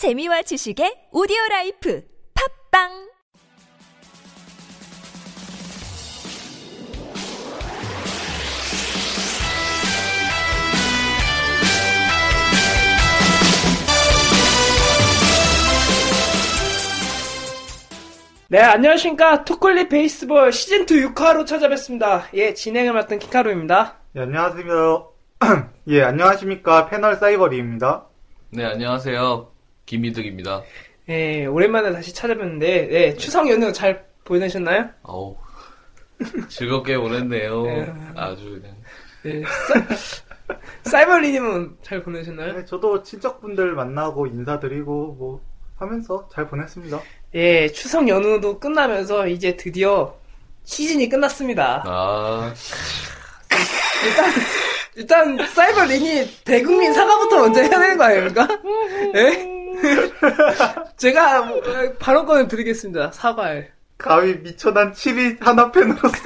재미와 지식의 오디오 라이프 팟빵 네, 안녕하십니까. 투콜리 베이스볼 시즌2 6화로 찾아뵙습니다. 예, 진행을 맡은 키카루입니다. 예, 안녕하세요. 예, 안녕하십니까. 패널 사이버리입니다. 네, 안녕하세요. 김이득입니다. 예, 오랜만에 다시 찾아뵙는데, 네, 추석 연휴 잘 보내셨나요? 아우, 즐겁게 보냈네요. 네. 아주 그냥. 네, 사, 사이버리님은 잘 보내셨나요? 네, 저도 친척분들 만나고 인사드리고 뭐 하면서 잘 보냈습니다. 예, 추석 연휴도 끝나면서 이제 드디어 시즌이 끝났습니다. 아, 일단, 일단, 사이버링이 대국민 사과부터 먼저 해야 되는 거 아닙니까? 예? 제가 뭐, 발언권을 드리겠습니다. 사과를. 가위 미천한 7위 하나 팬으로서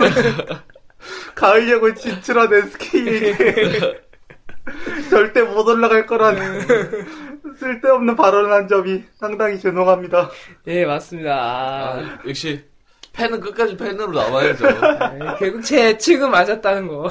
가을 야구 진출한 SK에게 절대 못 올라갈 거라는 쓸데없는 발언을 한 점이 상당히 죄송합니다. 예, 맞습니다. 아, 아, 역시, 팬은 끝까지 팬으로 남아야죠. 예, 결국 제 예측은 맞았다는 거.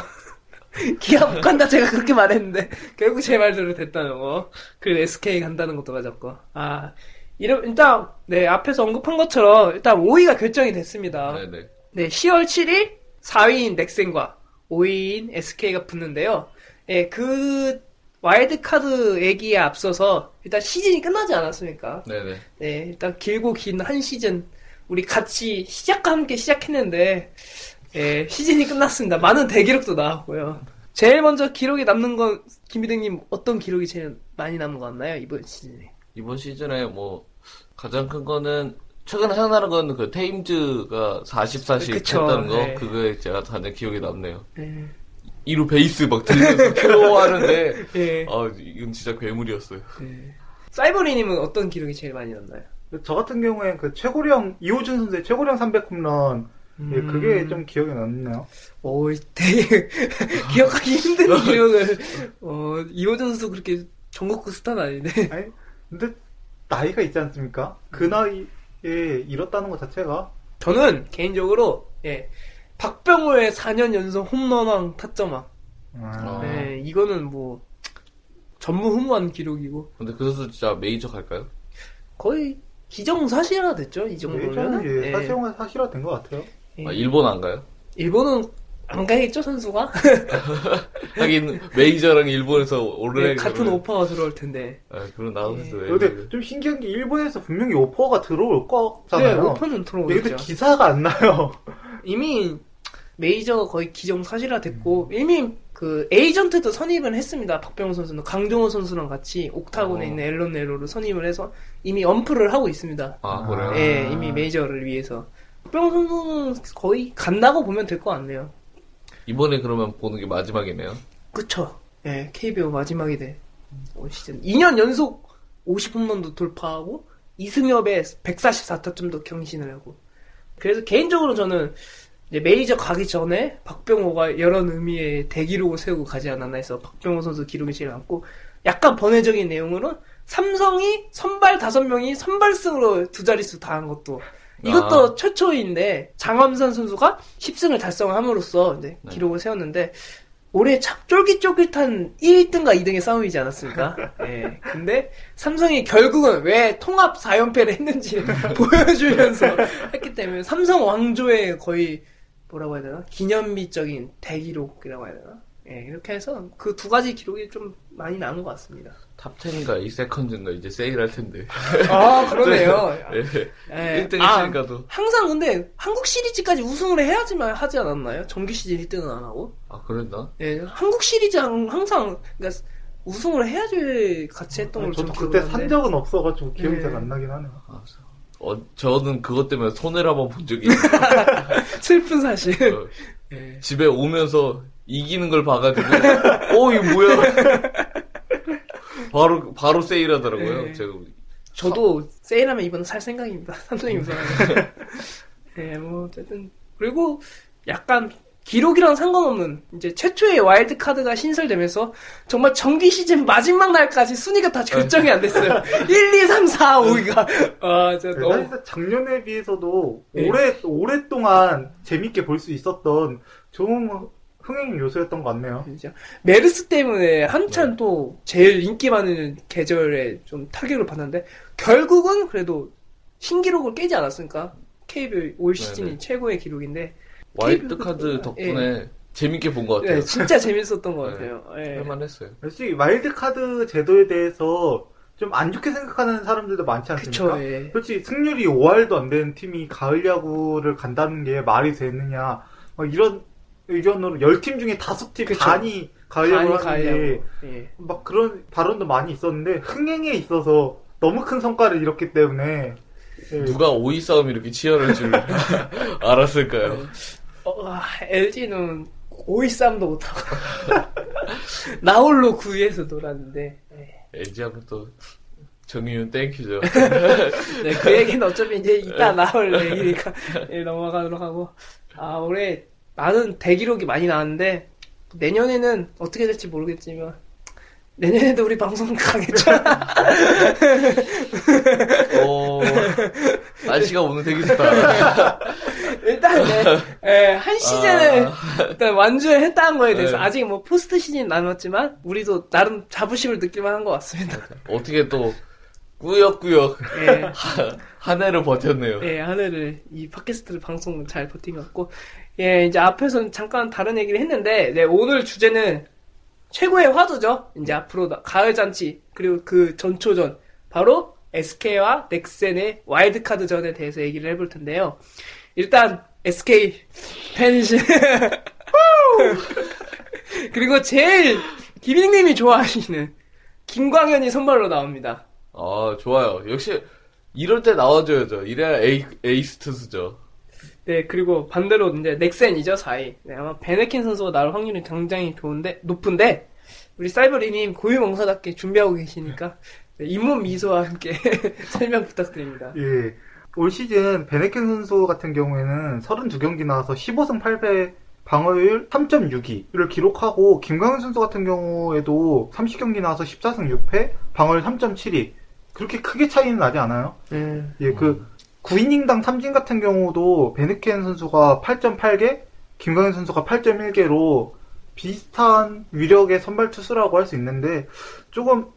기아 못 간다 제가 그렇게 말했는데 결국 제 말대로 됐다는 거. 그리고 SK 간다는 것도 맞았고. 아, 이런 일단 네 앞에서 언급한 것처럼 일단 5위가 결정이 됐습니다. 네네. 네, 10월 7일 4위인 넥센과 5위인 SK가 붙는데요. 예, 그 와일드카드 얘기에 앞서서 일단 시즌이 끝나지 않았습니까? 네네. 네, 일단 길고 긴 한 시즌 우리 같이 시작과 함께 시작했는데 예, 시즌이 끝났습니다. 많은 대기록도 나왔고요. 제일 먼저 기록에 남는 건 김비등님 어떤 기록이 제일 많이 남은 것 같나요 이번 시즌에? 이번 시즌에 뭐, 가장 큰 거는, 최근에 생각나는 건 그 테임즈가 44씩 그쵸, 했다는 거, 네. 그거에 제가 가장 기억에 남네요. 예, 2루 베이스 막 들면서 쾌로워하는데, 예, 아, 이건 진짜 괴물이었어요. 예. 사이버리님은 어떤 기록이 제일 많이 남나요? 저 같은 경우엔 그 최고령 이호준 선수의 최고령 300 홈런 예, 음. 그게 좀 기억에 남네요. 오, 되게 기억하기 힘든 기록을 어, 이호준 선수 그렇게 전국구 스타는 아닌데 아니, 근데 나이가 있지 않습니까? 그 나이에 잃었다는 것 자체가 저는 개인적으로 예 박병호의 4년 연속 홈런왕 타점왕 아, 네. 네 이거는 뭐 전무후무한 기록이고 근데 그 선수 진짜 메이저 갈까요? 거의 기정사실화 됐죠 이 정도면 예전에 예, 사실은 사실화 된 것 같아요. 예. 아, 일본 안 가요? 일본은 안 가겠죠 선수가 하긴 메이저랑 일본에서 올해 예, 같은 오퍼가 들어올 텐데 아, 그런 나오면서 왜? 근데 좀 신기한 게 일본에서 분명히 오퍼가 들어올 네 거잖아요. 오퍼는 예, 들어오죠 근데 기사가 안 나요. 이미 메이저가 거의 기정사실화 됐고 이미 그 에이전트도 선임을 했습니다. 박병호 선수는 강정호 선수랑 같이 옥타곤에 어. 있는 앨런 네로를 선임을 해서 이미 엄프를 하고 있습니다. 아 그래요? 아. 예, 이미 메이저를 위해서 박병호 선수는 거의 간다고 보면 될 것 같네요. 이번에 그러면 보는 게 마지막이네요. 그쵸? 예, KBO 마지막이 돼. 올 시즌 2년 연속 50홈런도 돌파하고 이승엽의 144타점도 경신을 하고. 그래서 개인적으로 저는 메이저 가기 전에 박병호가 여러 의미의 대기록을 세우고 가지 않았나 해서 박병호 선수 기록이 제일 많고 약간 번외적인 내용으로 삼성이 선발 다섯 명이 선발승으로 두 자릿수 다 한 것도 이것도 아. 최초인데 장암산 선수가 10승을 달성함으로써 이제 네. 기록을 세웠는데 올해 참 쫄깃쫄깃한 1등과 2등의 싸움이지 않았습니까? 예. 근데 삼성이 결국은 왜 통합 4연패를 했는지 보여주면서 했기 때문에 삼성 왕조의 거의 뭐라고 해야 되나? 기념비적인 대기록이라고 해야 되나? 예, 이렇게 해서 그 두 가지 기록이 좀 많이 남은 것 같습니다. 탑 10인가 에잇세컨즈인가 이제 세일할 텐데. 아, 그러네요. 예. 예. 1등 아, 했으니까도. 항상 근데 한국 시리즈까지 우승을 해야지만 하지 않았나요? 정규 시즌 1등은 안 하고? 아 그랬나? 예, 한국 시리즈 항- 항상 그러니까 우승을 해야지 같이 했던 걸좀 저도 그때 산. 적은 없어가지고 기억이 예. 잘안 나긴 하네요. 아, 어, 저는 그것 때문에 손해를 한번 본 적이 있어요. 슬픈 사실. 어, 예. 집에 오면서 이기는 걸 봐가지고, 어, 이거 뭐야? 바로, 바로 세일하더라고요. 네. 제가. 저도 세일하면 이번에 살 생각입니다. 삼성이 우승하면. 예, 뭐 어쨌든 그리고 약간 기록이랑 상관없는 이제 최초의 와일드 카드가 신설되면서 정말 정기 시즌 마지막 날까지 순위가 다 결정이 안 됐어요. 1, 2, 3, 4, 5위가 아, 진짜 너무 작년에 비해서도 네. 오래 오랫동안 재밌게 볼 수 있었던 좋은 흥행 요소였던 것 같네요. 진짜 메르스 때문에 한참 또 제일 인기 많은 계절에 좀 타격을 받는데 결국은 그래도 신기록을 깨지 않았으니까 KBO 올 시즌이 네네. 최고의 기록인데 와일드 카드 덕분에 재밌게 본 것 같아요. 네, 진짜 재밌었던 것 네. 같아요. 예. 할만했어요. 솔직히 와일드 카드 제도에 대해서 좀 안 좋게 생각하는 사람들도 많지 않습니까? 그쵸, 예. 솔직히 승률이 5할도 안 되는 팀이 가을 야구를 간다는 게 말이 되느냐 막 이런 의견으로 10팀 중에 5팀 그쵸. 반이 하는 가려고. 예. 막 그런 발언도 많이 있었는데 흥행에 있어서 너무 큰 성과를 이뤘기 때문에 예, 누가 5위 싸움이 이렇게 치열할 줄 알았을까요? 어, LG는 5위 싸움도 못하고 나홀로 9위에서 놀았는데 예. LG 하면 또 정의윤 thank you죠. 네, 그 얘기는 어차피 이제 이따 나올 얘기니까 예, 넘어가도록 하고 아 올해 많은 대기록이 많이 나왔는데 내년에는 어떻게 될지 모르겠지만 내년에도 우리 방송 가겠죠? 어, 날씨가 오늘 되게 좋다. 일단 네, 예, 한 시즌을 일단 완주했다는 거에 대해서 네. 아직 뭐 포스트 시즌 남았지만 우리도 나름 자부심을 느낄만 한 것 같습니다. 어떻게 또 꾸역꾸역 예. 한 해를 버텼네요. 예, 하늘을 이 팟캐스트를 방송을 잘 버틴 것 같고 예, 이제 앞에서는 잠깐 다른 얘기를 했는데 네, 오늘 주제는 최고의 화두죠. 이제 앞으로 나- 가을 잔치 그리고 그 전초전 바로 SK와 넥센의 와일드카드전에 대해서 얘기를 해볼 텐데요. 일단 SK 팬신 그리고 제일 기빙님이 좋아하시는 김광현이 선발로 나옵니다. 아, 좋아요. 역시 이럴 때 나와줘야죠. 이래야 에이, 에이스 투수죠. 네, 그리고 반대로 이제 넥센이죠, 4위. 네, 아마 베네킨 선수가 나올 확률이 굉장히 좋은데, 높은데, 우리 사이버리님 고유명사답게 준비하고 계시니까, 네, 잇몸 미소와 함께 설명 부탁드립니다. 예. 올 시즌 베네켄 선수 같은 경우에는 32경기 나와서 15승 8패 방어율 3.62를 기록하고 김광현 선수 같은 경우에도 30경기 나와서 14승 6패 방어율 3.72 그렇게 크게 차이는 나지 않아요. 네, 예, 그 9이닝당 3진 같은 경우도 베네켄 선수가 8.8개, 김광현 선수가 8.1개로 비슷한 위력의 선발 투수라고 할 수 있는데 조금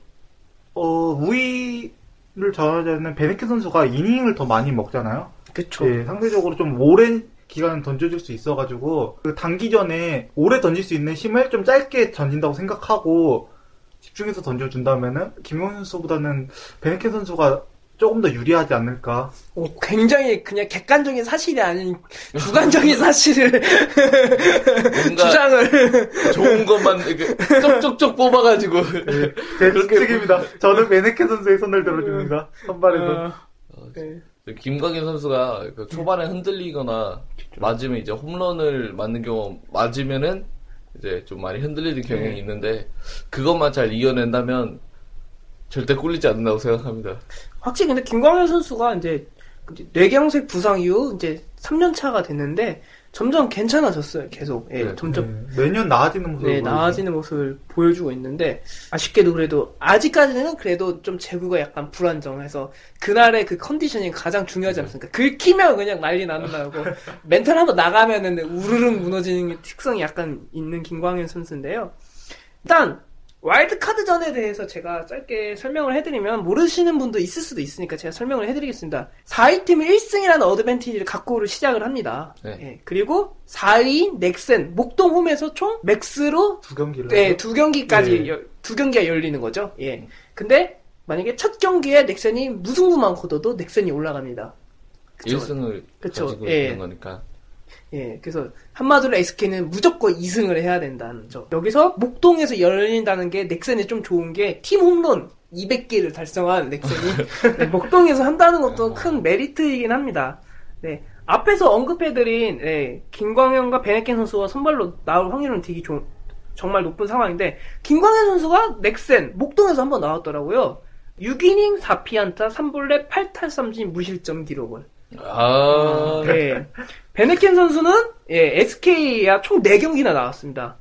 어, 우위를 전하자면 베네켄 선수가 이닝을 더 많이 먹잖아요. 그쵸. 예, 상대적으로 좀 오랜 기간 던져줄 수 있어가지고 그 단기 전에 오래 던질 수 있는 힘을 좀 짧게 던진다고 생각하고 집중해서 던져준다면은 김광현 선수보다는 베네켄 선수가 조금 더 유리하지 않을까. 오, 어, 굉장히 그냥 객관적인 사실이 아닌 주관적인 사실을 뭔가 주장을 좋은 것만 이렇게 쪽쪽쪽 뽑아가지고. 예, 제 그렇게 측입니다. 저는 베네켄 선수의 손을 들어줍니다. 선발에서. 어, 네. 김광현 선수가 그 초반에 흔들리거나 맞으면 이제 홈런을 맞는 경우 맞으면은 이제 좀 많이 흔들리는 경향이 네. 있는데 그것만 잘 이겨낸다면 절대 꿀리지 않는다고 생각합니다. 확실히 근데 김광현 선수가 이제 뇌경색 부상 이후 이제 3년 차가 됐는데 점점 괜찮아졌어요. 계속. 예, 네, 점점 네, 매년 나아지는 모습을 네. 나아지는 모습을 보여주고 있는데 아쉽게도 그래도 아직까지는 그래도 좀 제구가 약간 불안정해서 그날의 그 컨디션이 가장 중요하지 않습니까? 긁히면 그냥 난리 나는 거고 멘탈 한번 나가면은 우르릉 무너지는 특성이 약간 있는 김광현 선수인데요. 일단 와일드 카드전에 대해서 제가 짧게 설명을 해드리면 모르시는 분도 있을 수도 있으니까 제가 설명을 해드리겠습니다. 4위 팀이 1승이라는 어드밴티지를 갖고를 시작을 합니다. 네. 예, 그리고 4위 넥센 목동 홈에서 총 max로 두 경기를. 네. 두 경기까지, 네. 열- 두 경기가 열리는 거죠. 예. 근데, 만약에 첫 경기에 넥센이 무승부만 거둬도 넥센이 올라갑니다. 그쵸. 1승을 그쵸, 가지고 예. 있는 거니까. 예. 그래서, 한마디로 SK는 무조건 2승을 해야 된다는 점. 여기서 목동에서 열린다는 게 넥센이 좀 좋은 게, 팀 홈런 200개를 달성한 넥센이 네, 목동에서 한다는 것도 큰 메리트이긴 합니다. 네. 앞에서 언급해드린, 예, 김광현과 베네켄 선수가 선발로 나올 확률은 되게 좋, 정말 높은 상황인데 김광현 선수가 넥센 목동에서 한번 나왔더라고요. 6이닝 4피안타 3볼넷 8탈 3진 무실점 기록을. 아, 예. 베네켄 선수는 예, SK야 총 4경기나 나왔습니다.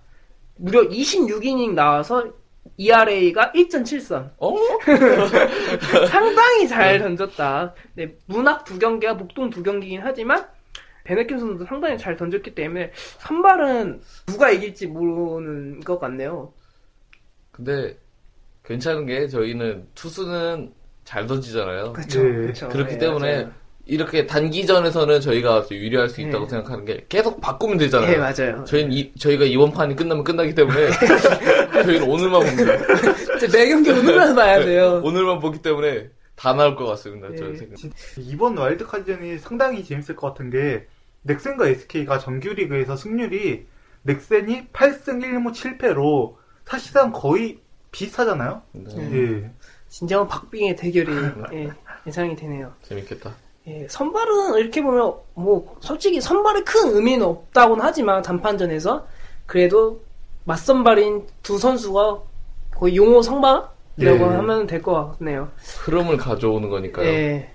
무려 26이닝 나와서 ERA가 1.73. 어? 상당히 잘 던졌다. 네, 문학 두 경기와 목동 두 경기긴 하지만 베네켄 선수도 상당히 잘 던졌기 때문에 선발은 누가 이길지 모르는 것 같네요. 근데 괜찮은 게 저희는 투수는 잘 던지잖아요. 그렇죠. 예. 그렇죠. 그렇기 예, 때문에 맞아요. 이렇게 단기전에서는 저희가 또 유리할 수 있다고 예. 생각하는 게 계속 바꾸면 되잖아요. 예, 맞아요. 저희는 이, 저희가 이번 판이 끝나면 끝나기 때문에 저희는 오늘만 봅니다. 진짜 매 경기 오늘만 봐야 돼요. 오늘만 보기 때문에 다 나올 것 같습니다. 예. 저는 생각. 진- 이번 와일드카드전이 상당히 재밌을 것 같은 게 넥센과 SK가 정규리그에서 승률이 넥센이 8승 1무 7패로 사실상 거의 비슷하잖아요. 네, 예. 진정한 박빙의 대결이 예, 예상이 되네요. 재밌겠다. 예, 선발은 이렇게 보면 뭐 솔직히 선발에 큰 의미는 없다고는 하지만 단판전에서 그래도 맞선발인 두 선수가 거의 용호 성방이라고 예. 하면 될 것 같네요. 흐름을 가져오는 거니까요. 예.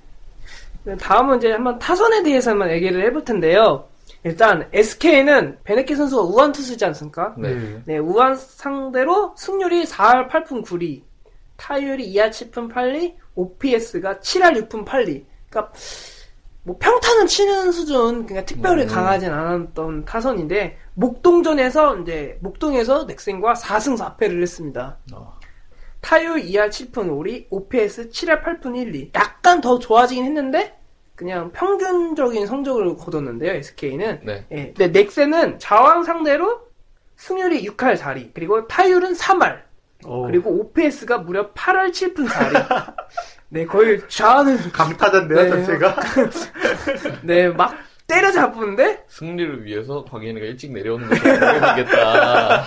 다음은 이제 한번 타선에 대해서 한번 얘기를 해볼 텐데요. 일단 SK는 베네케 선수가 우한 투수지 않습니까? 네. 예. 네, 우한 상대로 승률이 4할 8푼 9리, 타율이 2할 7푼 8리, OPS가 7할 6푼 8리. 그러니까 뭐 평타는 치는 수준, 그러니까 특별히 음. 강하진 않았던 타선인데 목동전에서 이제 목동에서 넥센과 4승 4패를 했습니다. 어. 타율 2할 7푼 5리, OPS 7할 8푼 1리. 약간 더 좋아지긴 했는데 그냥 평균적인 성적을 거뒀는데요, SK는. 네. 예. 근데 넥센은 자왕 상대로 승률이 6할 4리, 그리고 타율은 3할, 어, 그리고 OPS가 무려 8할 7푼 4리. 네, 거의 좌완을, 강타잔데요, 네. 전체가. 네, 막 때려잡는데, 승리를 위해서 광현이가 일찍 내려오는 것이 모르겠다.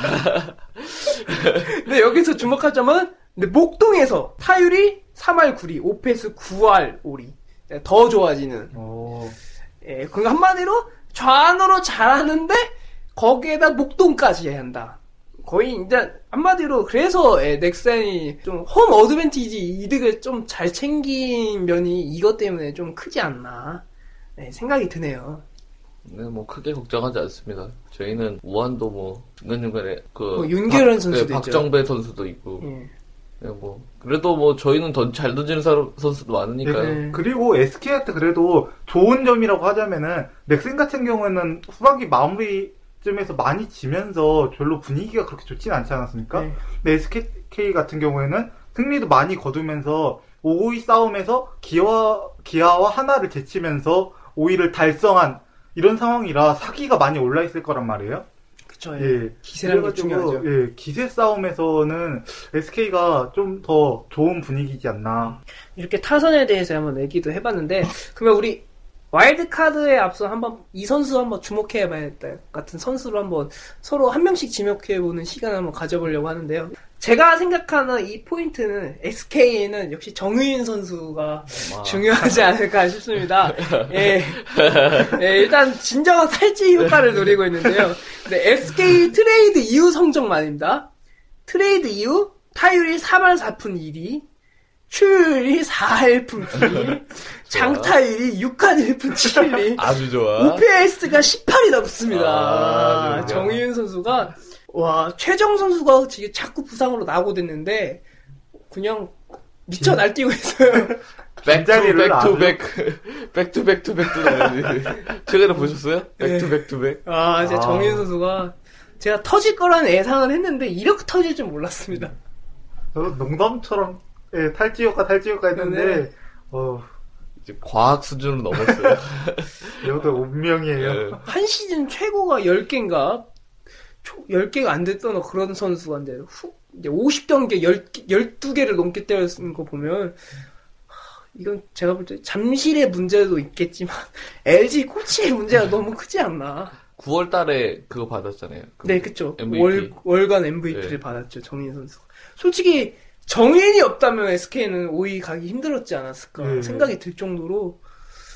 근데 여기서 주목할 점은, 근데 목동에서 타율이 3할 9리, OPS 9할 5리. 네, 더 좋아지는. 어, 예, 그러니까 한마디로 좌안으로 잘하는데 거기에다 목동까지 해야 한다. 거의 이제 한마디로 그래서 예, 넥센이 좀 홈 어드밴티지 이득을 좀 잘 챙긴 면이 이것 때문에 좀 크지 않나 네, 생각이 드네요. 네, 뭐 크게 걱정하지 않습니다. 저희는 우한도 뭐 중간중간에 그뭐 박- 선수도 네, 있죠. 박정배 선수도 있고 예. 네, 뭐 그래도 뭐 저희는 더 잘 던지는 사람, 선수도 많으니까요. 네. 그리고 SK한테 그래도 좋은 점이라고 하자면은 넥센 같은 경우에는 후반기 마무리 쯤에서 많이 지면서 별로 분위기가 그렇게 좋진 않지 않았습니까? 네. 근데 SK 같은 경우에는 승리도 많이 거두면서 5위 싸움에서 기아, 기아와 하나를 제치면서 5위를 달성한 이런 상황이라 사기가 많이 올라있을 거란 말이에요. 그쵸. 예. 예. 기세라는 게 중요하죠. 예, 기세 싸움에서는 SK가 좀 더 좋은 분위기지 않나. 이렇게 타선에 대해서 한번 얘기도 해봤는데 그러면 우리 와일드카드에 앞서 한번 이 선수 한번 주목해봐야 될것 같은 선수로 한번 서로 한 명씩 지목해보는 시간을 한번 가져보려고 하는데요. 제가 생각하는 이 포인트는 SK에는 역시 정의인 선수가 아, 중요하지 않을까 싶습니다. 예. 예, 일단 진정한 탈쥐 효과를 노리고 있는데요. 근데 SK 트레이드 이후 성적만입니다. 트레이드 이후 타율이 3할 4푼 1위, 출루율이 4할 1푼 2위, 장타율이 6할 1푼 7위, 아주 좋아. OPS가 10할이 넘습니다. 아, 네, 정의윤 선수가 와 최정 선수가 지금 자꾸 부상으로 나오고 됐는데 그냥 미쳐 날뛰고 있어요. 빈자리를 back-to-back back-to-back-to-back-to 최근에 보셨어요? 네. back-to-back-to-back 아, 이제 아. 정의윤 선수가 제가 터질 거라는 예상을 했는데 이렇게 터질 줄 몰랐습니다. 어, 농담처럼 예, 탈쥐 효과 탈쥐 효과 했는데 네. 어, 이제 과학 수준으로 넘었어요. 이것도 운명이에요. 네. 한 시즌 최고가 10개인가? 10개가 안 됐던 그런 선수가 이제 후, 이제 50경기에 10, 12개를 넘게 때렸는 거 보면, 하, 이건 제가 볼 때 잠실의 문제도 있겠지만, LG 코치의 문제가 너무 크지 않나. 9월 달에 그거 받았잖아요. 그 네, 그쵸. MVP. 월, 월간 MVP를 네. 받았죠, 정인 선수가. 솔직히, 정인이 없다면 SK는 5위 가기 힘들었지 않았을까 네. 생각이 들 정도로,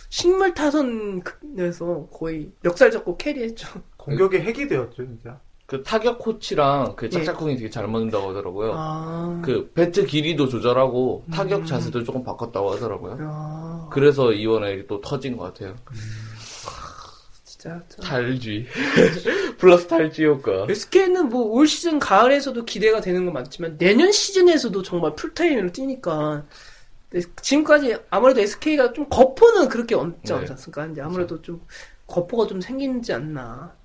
식물 타선에서 거의 멱살 잡고 캐리했죠. 공격의 핵이 되었죠, 진짜. 그 타격 코치랑 그 짝짝꿍이 되게 잘 맞는다고 하더라고요. 아. 그 배트 길이도 조절하고 타격 음. 자세도 조금 바꿨다고 하더라고요. 아. 그래서 이번에 또 터진 것 같아요. 진짜. 참. 탈쥐. 플러스 탈쥐 효과. SK는 뭐 올 시즌 가을에서도 기대가 되는 건 맞지만 내년 시즌에서도 정말 풀타임으로 뛰니까 지금까지 아무래도 SK가 좀 거포는 그렇게 없지 네. 않지 않습니까? 이제 아무래도 좀 거포가 좀 생기지 않나.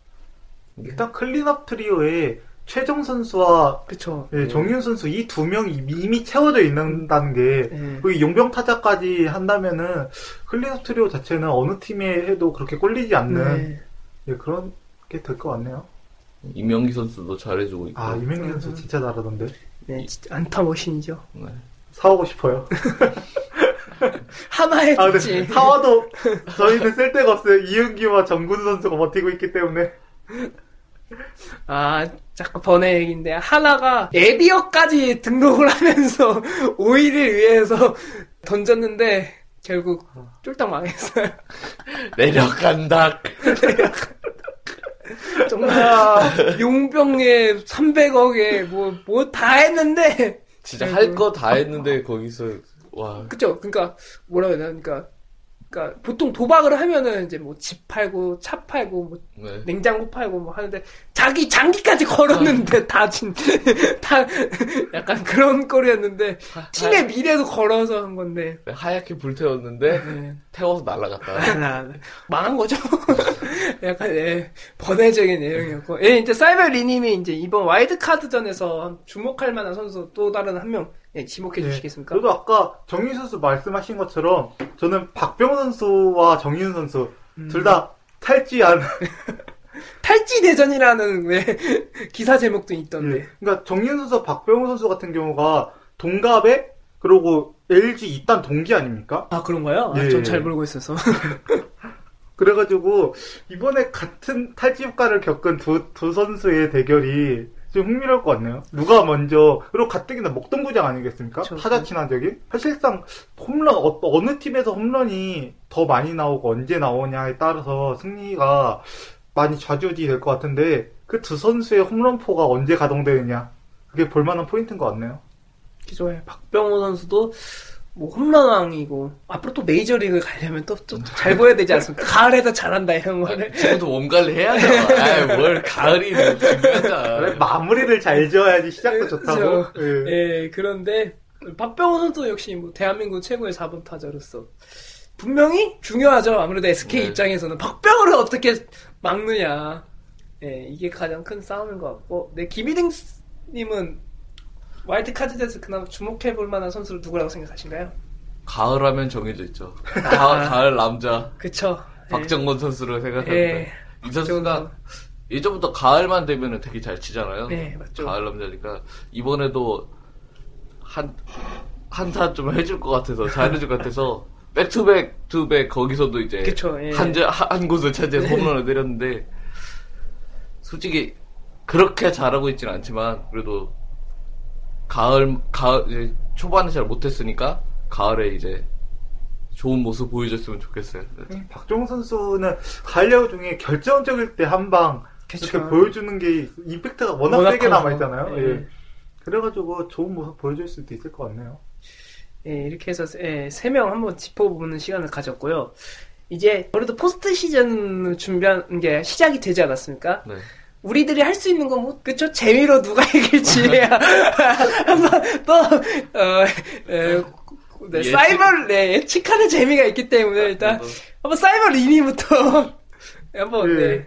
일단 클린업 트리오에 최정 선수와 그쵸. 예, 정의윤 선수 이 두 명이 이미 채워져 있는다는 게 네. 거기 용병 타자까지 한다면은 클린업 트리오 자체는 어느 팀에 해도 그렇게 꿀리지 않는 네. 예, 그런 게 될 것 같네요. 이명기 선수도 잘해주고 있고. 아 이명기 선수 진짜 잘하던데 네, 진짜 안타 머신이죠. 네. 사오고 싶어요. 한화에 아. 근데 사와도 저희는 쓸 데가 없어요. 이은기와 정군 선수가 버티고 있기 때문에 아, 자꾸 번외 얘기인데, 하나가 에비어까지 등록을 하면서 5위를 위해서 던졌는데, 결국 쫄딱 망했어요. 내려간다. 정말 용병에 300억에 뭐 뭐 다 했는데 진짜. 할 거 다 했는데 거기서 와. 그쵸 그러니까 뭐라 해야 되나 그러니까 그러니까 보통 도박을 하면은 이제 뭐 집 팔고 차 팔고 뭐 네. 냉장고 팔고 뭐 하는데 자기 장기까지 걸었는데 다진다 약간 그런 꼴이었는데 팀의 미래도 걸어서 한 건데 하얗게 불태웠는데 네. 태워서 날아갔다. 아, 나- 망한 거죠. 약간 예, 번외적인 내용이었고, 예, 이제 사이버리님이 이제 이번 와일드 카드전에서 주목할 만한 선수 또 다른 한명 예, 지목해 네. 주시겠습니까? 저도 아까 정윤 선수 말씀하신 것처럼 저는 박병호 선수와 정윤 선수 음. 둘다 탈지한 탈지 대전이라는 왜 기사 제목도 있던데. 예. 그러니까 정윤 선수, 박병호 선수 같은 경우가 동갑에 그리고 LG 이단 동기 아닙니까? 아 그런가요? 예, 전잘 예. 모르고 있어서. 그래가지고 이번에 같은 탈지 효과를 겪은 두, 두 선수의 대결이 좀 흥미로울 것 같네요. 누가 먼저 그리고 가뜩이나 목동구장 아니겠습니까? 그쵸. 타자 친화적인 사실상 홈런 어, 어느 팀에서 홈런이 더 많이 나오고 언제 나오냐에 따라서 승리가 많이 좌지우지 될 것 같은데 그 두 선수의 홈런포가 언제 가동되느냐 그게 볼만한 포인트인 것 같네요. 기존에 박병호 선수도 뭐 홈런왕이고 앞으로 또 메이저리그 가려면 또또잘 보여야 되지 않습니까? 가을에도 잘한다 이런 거를. 지금도 몸 관리 해야죠. 아이, 뭘 가을이 뭐 중요하다. 마무리를 잘 지어야지 시작도 좋다고. 그렇죠. 예. 예, 그런데 박병호 선수 역시 뭐 대한민국 최고의 4번 타자로서 분명히 중요하죠. 아무래도 SK 네. 입장에서는 박병호를 어떻게 막느냐. 예, 이게 가장 큰 싸움인 것 같고. 네, 김희등 님은 와일드 카드에서 그나마 주목해 볼 만한 선수를 누구라고 생각하신가요? 가을 하면 정해져 있죠. 가, 가을 남자 그쵸. 박정권 선수를 생각하는데 예, 이 선수가 예전부터 가을만 되면 되게 잘 치잖아요. 네, 맞죠. 가을 남자니까 이번에도 한 한타 좀 해줄 것 같아서 잘해줄 것 같아서 back to back to back 거기서도 이제 그쵸, 예. 한, 자- 한 곳을 차지해서 홈런을 때렸는데 솔직히 그렇게 잘하고 있지는 않지만 그래도 가을 가을 이제 초반에 잘 못했으니까 가을에 이제 좋은 모습 보여줬으면 좋겠어요. 음, 박정권 선수는 가을 야구 중에 결정적일 때 한 방. 이렇게 보여주는 게 임팩트가 워낙, 워낙 세게 커서. 남아 있잖아요. 예. 예. 그래가지고 좋은 모습 보여줄 수도 있을 것 같네요. 예, 이렇게 해서 예, 세명 한번 짚어보는 시간을 가졌고요. 이제 그래도 포스트 시즌을 준비하는 게 시작이 되지 않았습니까? 네. 우리들이 할 수 있는 건 뭐, 그쵸? 재미로 누가 이길지. 한번 또, 어, 에, 네, 예측. 사이버, 네, 예측하는 재미가 있기 때문에 일단 그래도 한번 사이버 리니부터 한번, 예. 네.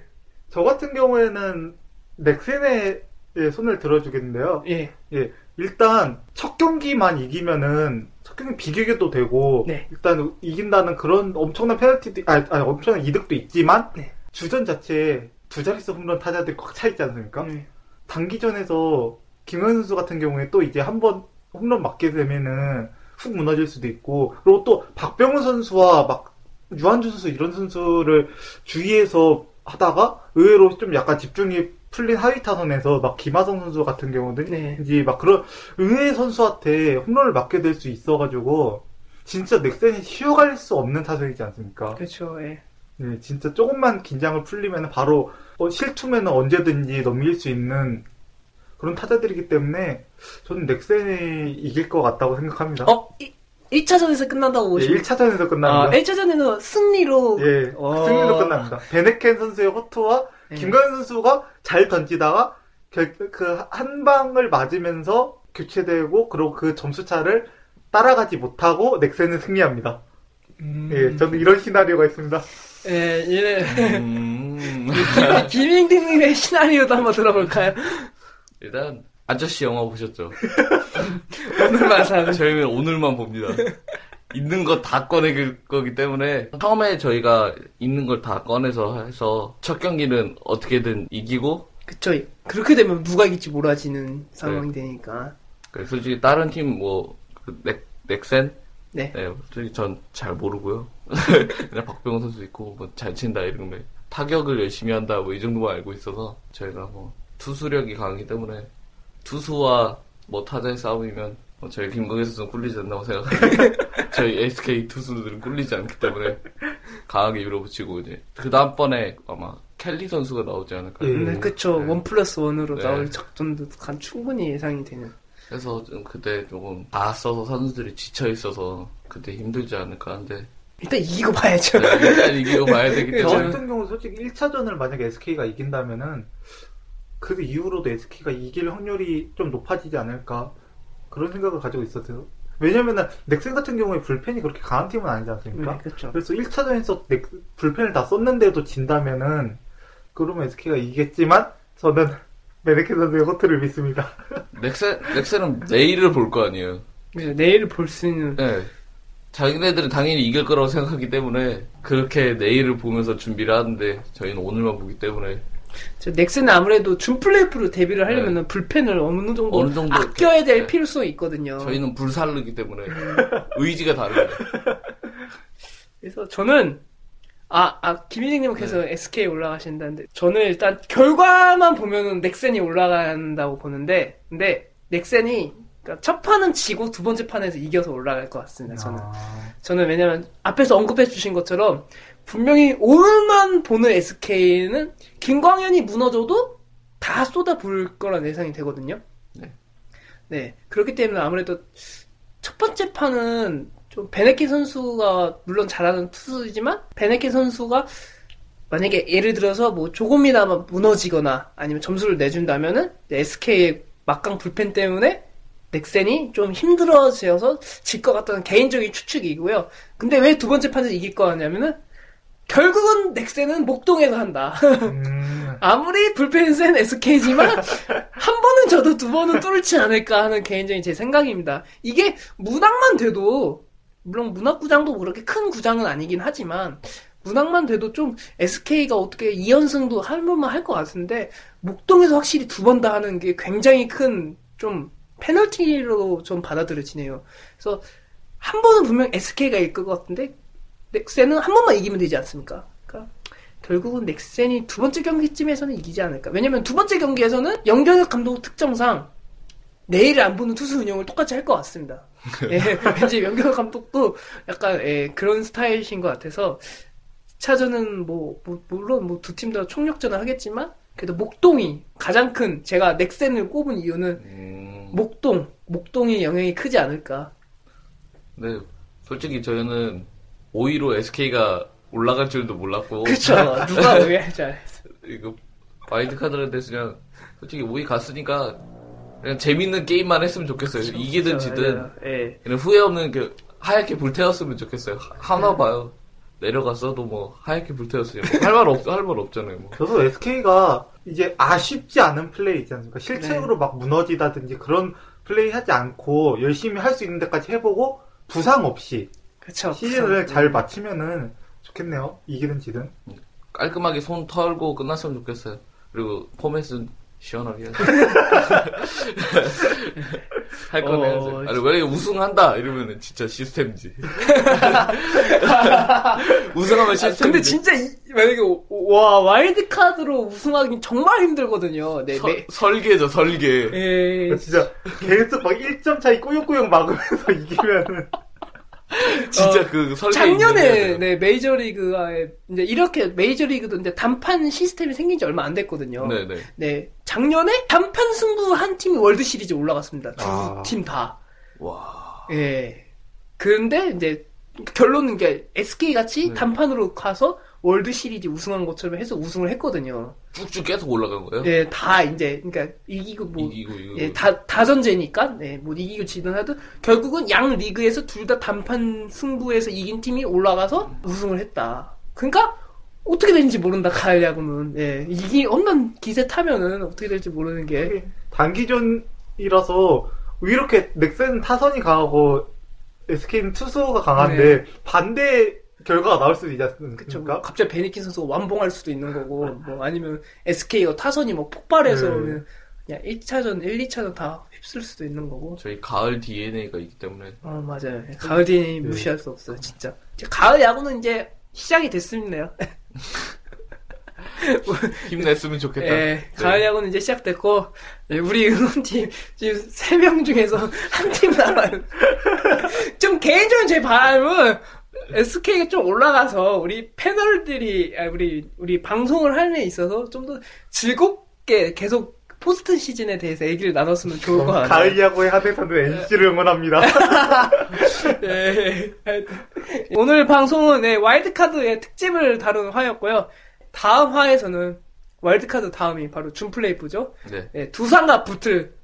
저 같은 경우에는 넥센의 예, 손을 들어주겠는데요. 예, 예, 일단 첫 경기만 이기면은 첫 경기 비교도 되고 네. 일단 이긴다는 그런 엄청난 페널티도 아니, 아니 엄청난 이득도 있지만 네. 주전 자체에 두 자릿수 홈런 타자들이 꽉차 있지 않습니까? 음, 단기전에서 김현 선수 같은 경우에 또 이제 한 번 홈런 맞게 되면은 훅 무너질 수도 있고 그리고 또 박병호 선수와 막 유한준 선수 이런 선수를 주위에서 하다가 의외로 좀 약간 집중이 풀린 하위 타선에서 막 김하성 선수 같은 경우는 네. 이제 막 그런 의외의 선수한테 홈런을 맞게 될 수 있어가지고 진짜 넥센이 쉬어갈 수 없는 타선이지 않습니까? 그렇죠, 예. 네, 진짜 조금만 긴장을 풀리면 바로 어, 실투면 언제든지 넘길 수 있는 그런 타자들이기 때문에 저는 넥센이 이길 것 같다고 생각합니다. 어, 이, 1차전에서 끝난다고 예, 보시면 1차전에서 아, 끝납니다. 1차전에는 승리로 예, 어. 승리로 끝납니다. 베네켄 선수의 호투와 네. 김가현 선수가 잘 던지다가 그한 방을 맞으면서 교체되고 그리고 그 점수 차를 따라가지 못하고 넥센은 승리합니다. 음. 예, 저는 이런 시나리오가 있습니다. 예, 예. 음, 김ing님의 시나리오도 한번 들어볼까요? 일단 아저씨 영화 보셨죠? 오늘만 사는. 저희는 오늘만 봅니다. 있는 거 다 꺼낼 거기 때문에 처음에 저희가 있는 걸 다 꺼내서 해서 첫 경기는 어떻게든 이기고 그쵸. 그렇게 되면 누가 이길지 몰라지는 상황이 네. 되니까. 그 솔직히 다른 팀뭐 그 넥, 넥센 네. 네, 솔직히 전 잘 모르고요. 그냥 박병호 선수 있고 뭐 잘 친다 이런 거 타격을 열심히 한다 뭐 이 정도만 알고 있어서 저희가 뭐 투수력이 강하기 때문에 투수와 뭐 타자의 싸움이면 뭐 저희 선수는 꿀리지 않다고 생각하고 저희 SK 투수들은 꿀리지 않기 때문에 강하게 밀어붙이고 이제 그 다음번에 아마 켈리 선수가 나오지 않을까. 예. 네, 그쵸. 네. 원 플러스 원으로 네. 나올 작전도 간 충분히 예상이 되는. 그래서 좀 그때 조금 다 써서 선수들이 지쳐 있어서 그때 힘들지 않을까 하는데 일단 이기고 봐야죠. 네, 일단 이기고 봐야 되기 저 때문에 같은 경우 솔직히 1차전을 만약에 SK가 이긴다면은 그 이후로도 SK가 이길 확률이 좀 높아지지 않을까 그런 생각을 가지고 있었어요. 왜냐면은 넥센 같은 경우에 불펜이 그렇게 강한 팀은 아니지 않습니까? 네, 그쵸. 그래서 1차전에서 넥, 불펜을 다 썼는데도 진다면은 그러면 SK가 이기겠지만 저는 메네켄 선수의 호투를 믿습니다. 넥센 넥센은 내일을 볼 거 아니에요. 그래서 내일 볼수 있는. 네. 자기네들은 당연히 이길 거라고 생각하기 때문에 그렇게 내일을 보면서 준비를 하는데 저희는 오늘만 보기 때문에 저 넥슨은 아무래도 준 플레이프로 데뷔를 하려면 불펜을 어느 정도, 네. 어느 정도 아껴야 될 네. 필요성이 있거든요. 저희는 불살르기 때문에 의지가 다르죠. 그래서 저는 아, 아 김희진님께서 네. SK 올라가신다는데 저는 일단 결과만 보면은 넥센이 올라간다고 보는데 근데 넥센이 그러니까 첫 판은 지고 두 번째 판에서 이겨서 올라갈 것 같습니다. 저는 아, 저는 왜냐면 앞에서 언급해 주신 것처럼 분명히 오늘만 보는 SK는 김광현이 무너져도 다 쏟아부을 거란 예상이 되거든요. 네. 네. 그렇기 때문에 아무래도 첫 번째 판은 좀 베네키 선수가 물론 잘하는 투수이지만 베네키 선수가 만약에 예를 들어서 뭐 조금이나마 무너지거나 아니면 점수를 내준다면은 SK의 막강 불펜 때문에 넥센이 좀 힘들어져서 질 것 같다는 개인적인 추측이고요. 근데 왜 두 번째 판에서 이길 거 같냐면은 결국은 넥센은 목동에서 한다. 음, 아무리 불펜 센 SK지만 한 번은 저도 두 번은 뚫지 않을까 하는 개인적인 제 생각입니다. 이게 문학만 돼도 물론 문학구장도 그렇게 큰 구장은 아니긴 하지만 문학만 돼도 좀 SK가 어떻게 2연승도 할 만만 할 것 같은데 목동에서 확실히 두 번 다 하는 게 굉장히 큰 좀 페널티로 좀 받아들여지네요. 그래서 한 번은 분명 SK가 이길 것 같은데 넥센은 한 번만 이기면 되지 않습니까? 그러니까 결국은 넥센이 두 번째 경기쯤에서는 이기지 않을까. 왜냐면 두 번째 경기에서는 영경혁 감독 특정상 내일 안 보는 투수 운영을 똑같이 할 것 같습니다. 예, 왠지 영경혁 감독도 약간 예, 그런 스타일이신 것 같아서 2차전은 뭐, 뭐, 물론 뭐 두 팀 다 총력전을 하겠지만 그래도 목동이 가장 큰 제가 넥센을 꼽은 이유는 음, 목동 목동의 영향이 크지 않을까. 네, 솔직히 저희는 5위로 SK가 올라갈 줄도 몰랐고 그쵸 누가 의외할지 알았어. 이거 와일드 카드를 대서 그냥 솔직히 5위 갔으니까 그냥 재밌는 게임만 했으면 좋겠어요. 이기든 지든 예. 그냥 후회 없는 그 하얗게 불태웠으면 좋겠어요. 하- 하나 봐요. 내려갔어도 뭐 하얗게 불태웠으니 할말 없, 할 말 없잖아요. 뭐. 저도 SK가 이제 아쉽지 않은 플레이 있지 않습니까? 실책으로 네. 막 무너지다든지 그런 플레이 하지 않고 열심히 할 수 있는 데까지 해보고 부상 없이 그쵸. 시즌을 잘 마치면은 좋겠네요. 이기든 지든. 깔끔하게 손 털고 끝났으면 좋겠어요. 그리고 포맷은 시원하게. 할건 어. 아니, 만약에 우승한다! 이러면은 진짜 시스템이지. 우승하면 아, 시스템이지. 근데 진짜 이- 만약에 오- 와 와일드 카드로 우승하기 정말 힘들거든요. 네, 서- 네. 설계죠, 설계. 예. 진짜 계속 막 1점 차이 꾸역꾸역 막으면서 이기면은 진짜 어, 그 설계. 작년에. 네 메이저리그에 이제 이렇게 메이저리그도 이제 단판 시스템이 생긴 지 얼마 안 됐거든요. 네네. 네, 작년에 단판 승부 한 팀이 월드 시리즈 올라갔습니다. 두 아. 팀 다. 와. 예. 그런데 이제 결론은 게 SK 같이 네. 단판으로 가서 월드 시리즈 우승한 것처럼 해서 우승을 했거든요. 쭉쭉 계속 올라간 거예요? 예, 다 이제 그러니까 이기고 뭐 이기고 이기고. 예, 다 다전제니까 네, 뭐 이기고 지든 하든 결국은 양 리그에서 둘 다 단판 승부에서 이긴 팀이 올라가서 우승을 했다. 그러니까 어떻게 되는지 모른다 가을 야구는 예, 이기 홈런 기세 타면은 어떻게 될지 모르는 게 단기전이라서 왜 이렇게 넥센 타선이 강하고 SK는 투수가 강한데 반대 결과가 나올 수도 있지 않습니까? 그쵸. 뭐 갑자기 베니킨 선수가 완봉할 수도 있는 거고, 뭐, 아니면 SK가 타선이 뭐 폭발해서 네. 그냥, 그냥 1차전, 1, 2차전 다 휩쓸 수도 있는 거고. 저희 가을 DNA가 있기 때문에 어, 맞아요. 가을 DNA 무시할 수 없어요, 진짜. 이제 가을 야구는 이제 시작이 됐습니다. 힘냈으면 좋겠다. 예, 네. 가을 야구는 이제 시작됐고, 예, 우리 응원팀, 지금 3명 중에서 한 팀 남아요. 좀 개인적인 제 바람은, SK가 좀 올라가서, 우리 패널들이, 아, 우리, 우리 방송을 하는 데 있어서 좀 더 즐겁게 계속 포스트 시즌에 대해서 얘기를 나눴으면 좋을 것 같아요. 가을 야구의 한해서는 NC를 응원합니다. 네. 오늘 방송은 네, 와일드카드의 특집을 다룬 화였고요. 다음 화에서는 와일드카드 다음이 바로 준플레이프죠. 네. 네, 두산과 붙을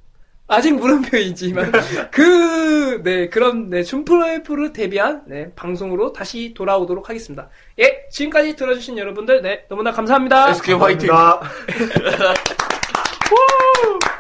아직 물음표이지만 그 네, 그런 네, 준플레이프를 대비한 네, 방송으로 다시 돌아오도록 하겠습니다. 예, 지금까지 들어주신 여러분들 네, 너무나 감사합니다. SK 화이팅! 감사합니다.